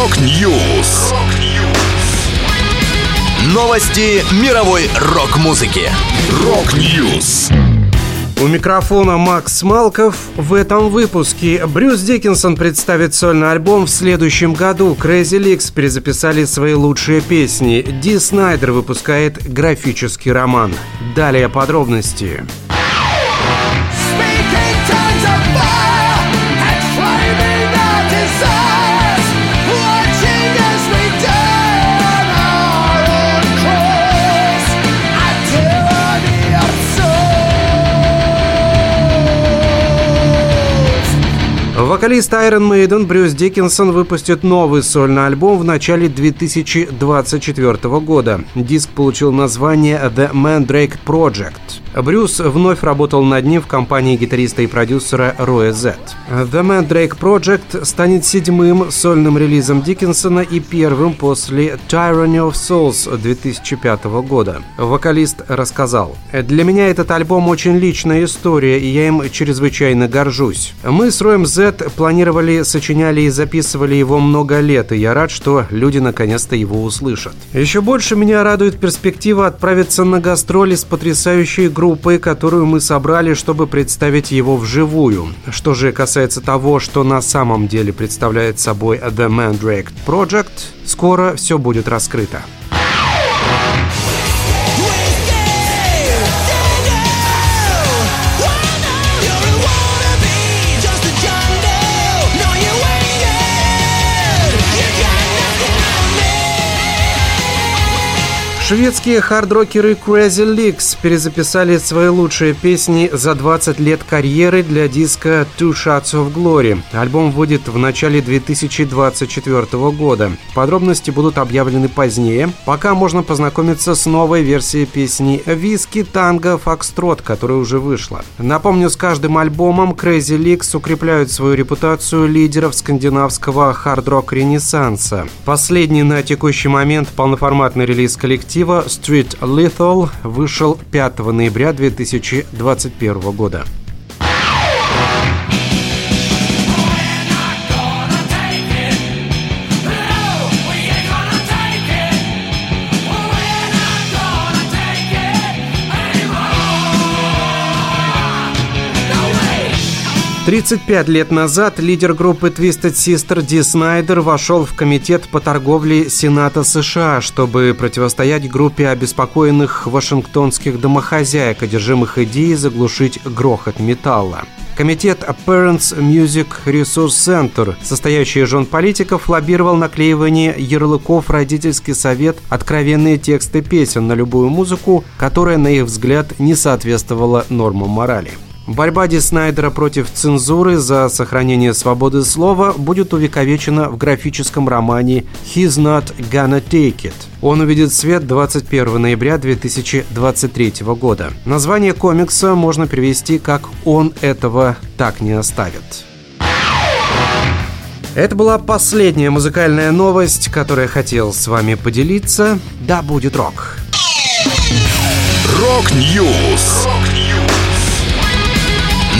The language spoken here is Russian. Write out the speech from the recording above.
Rock News. Новости мировой рок-музыки. Rock News. У микрофона Макс Малков. В этом выпуске Брюс Дикинсон представит сольный альбом в следующем году. Crazy Lixx перезаписали свои лучшие песни. Ди Снайдер выпускает графический роман. Далее подробности. Подробности. Вокалист Iron Maiden Брюс Диккенсон выпустит новый сольный альбом в начале 2024 года. Диск получил название The Mandrake Project. Брюс вновь работал над ним в компании гитариста и продюсера Роя Z. The Mandrake Project станет седьмым сольным релизом Диккенсона и первым после Tyranny of Souls 2005 года. Вокалист рассказал, «Для меня этот альбом очень личная история, и я им чрезвычайно горжусь. Мы с Роем Z планировали, сочиняли и записывали его много лет, и я рад, что люди наконец-то его услышат. Еще больше меня радует перспектива отправиться на гастроли с потрясающей которую мы собрали, чтобы представить его вживую. Что же касается того, что на самом деле представляет собой The Mandrake Project, скоро все будет раскрыто. 是月。Немецкие хардрокеры Crazy Lixx перезаписали свои лучшие песни за 20 лет карьеры для диска Two Shots at Glory. Альбом выйдет в начале 2024 года. Подробности будут объявлены позднее. Пока можно познакомиться с новой версией песни «Whiskey Tango Foxtrot», которая уже вышла. Напомню, с каждым альбомом Crazy Lixx укрепляют свою репутацию лидеров скандинавского хард-рок ренессанса. Последний на текущий момент полноформатный релиз коллектива Street Lethal вышел 5 ноября 2021 года. 35 лет назад лидер группы Twisted Sister Ди Снайдер вошел в комитет по торговле Сената США, чтобы противостоять группе обеспокоенных вашингтонских домохозяек, одержимых идеей заглушить грохот металла. Комитет Parents Music Resource Center, состоящий из жен политиков, лоббировал наклеивание ярлыков «Родительский совет», откровенные тексты песен на любую музыку, которая, на их взгляд, не соответствовала нормам морали. Борьба Ди Снайдера против цензуры за сохранение свободы слова будет увековечена в графическом романе «He's Not Gonna Take It». Он увидит свет 21 ноября 2023 года. Название комикса можно перевести как «Он этого так не оставит». Это была последняя музыкальная новость, которую я хотел с вами поделиться. Да будет рок! Рок-Ньюс!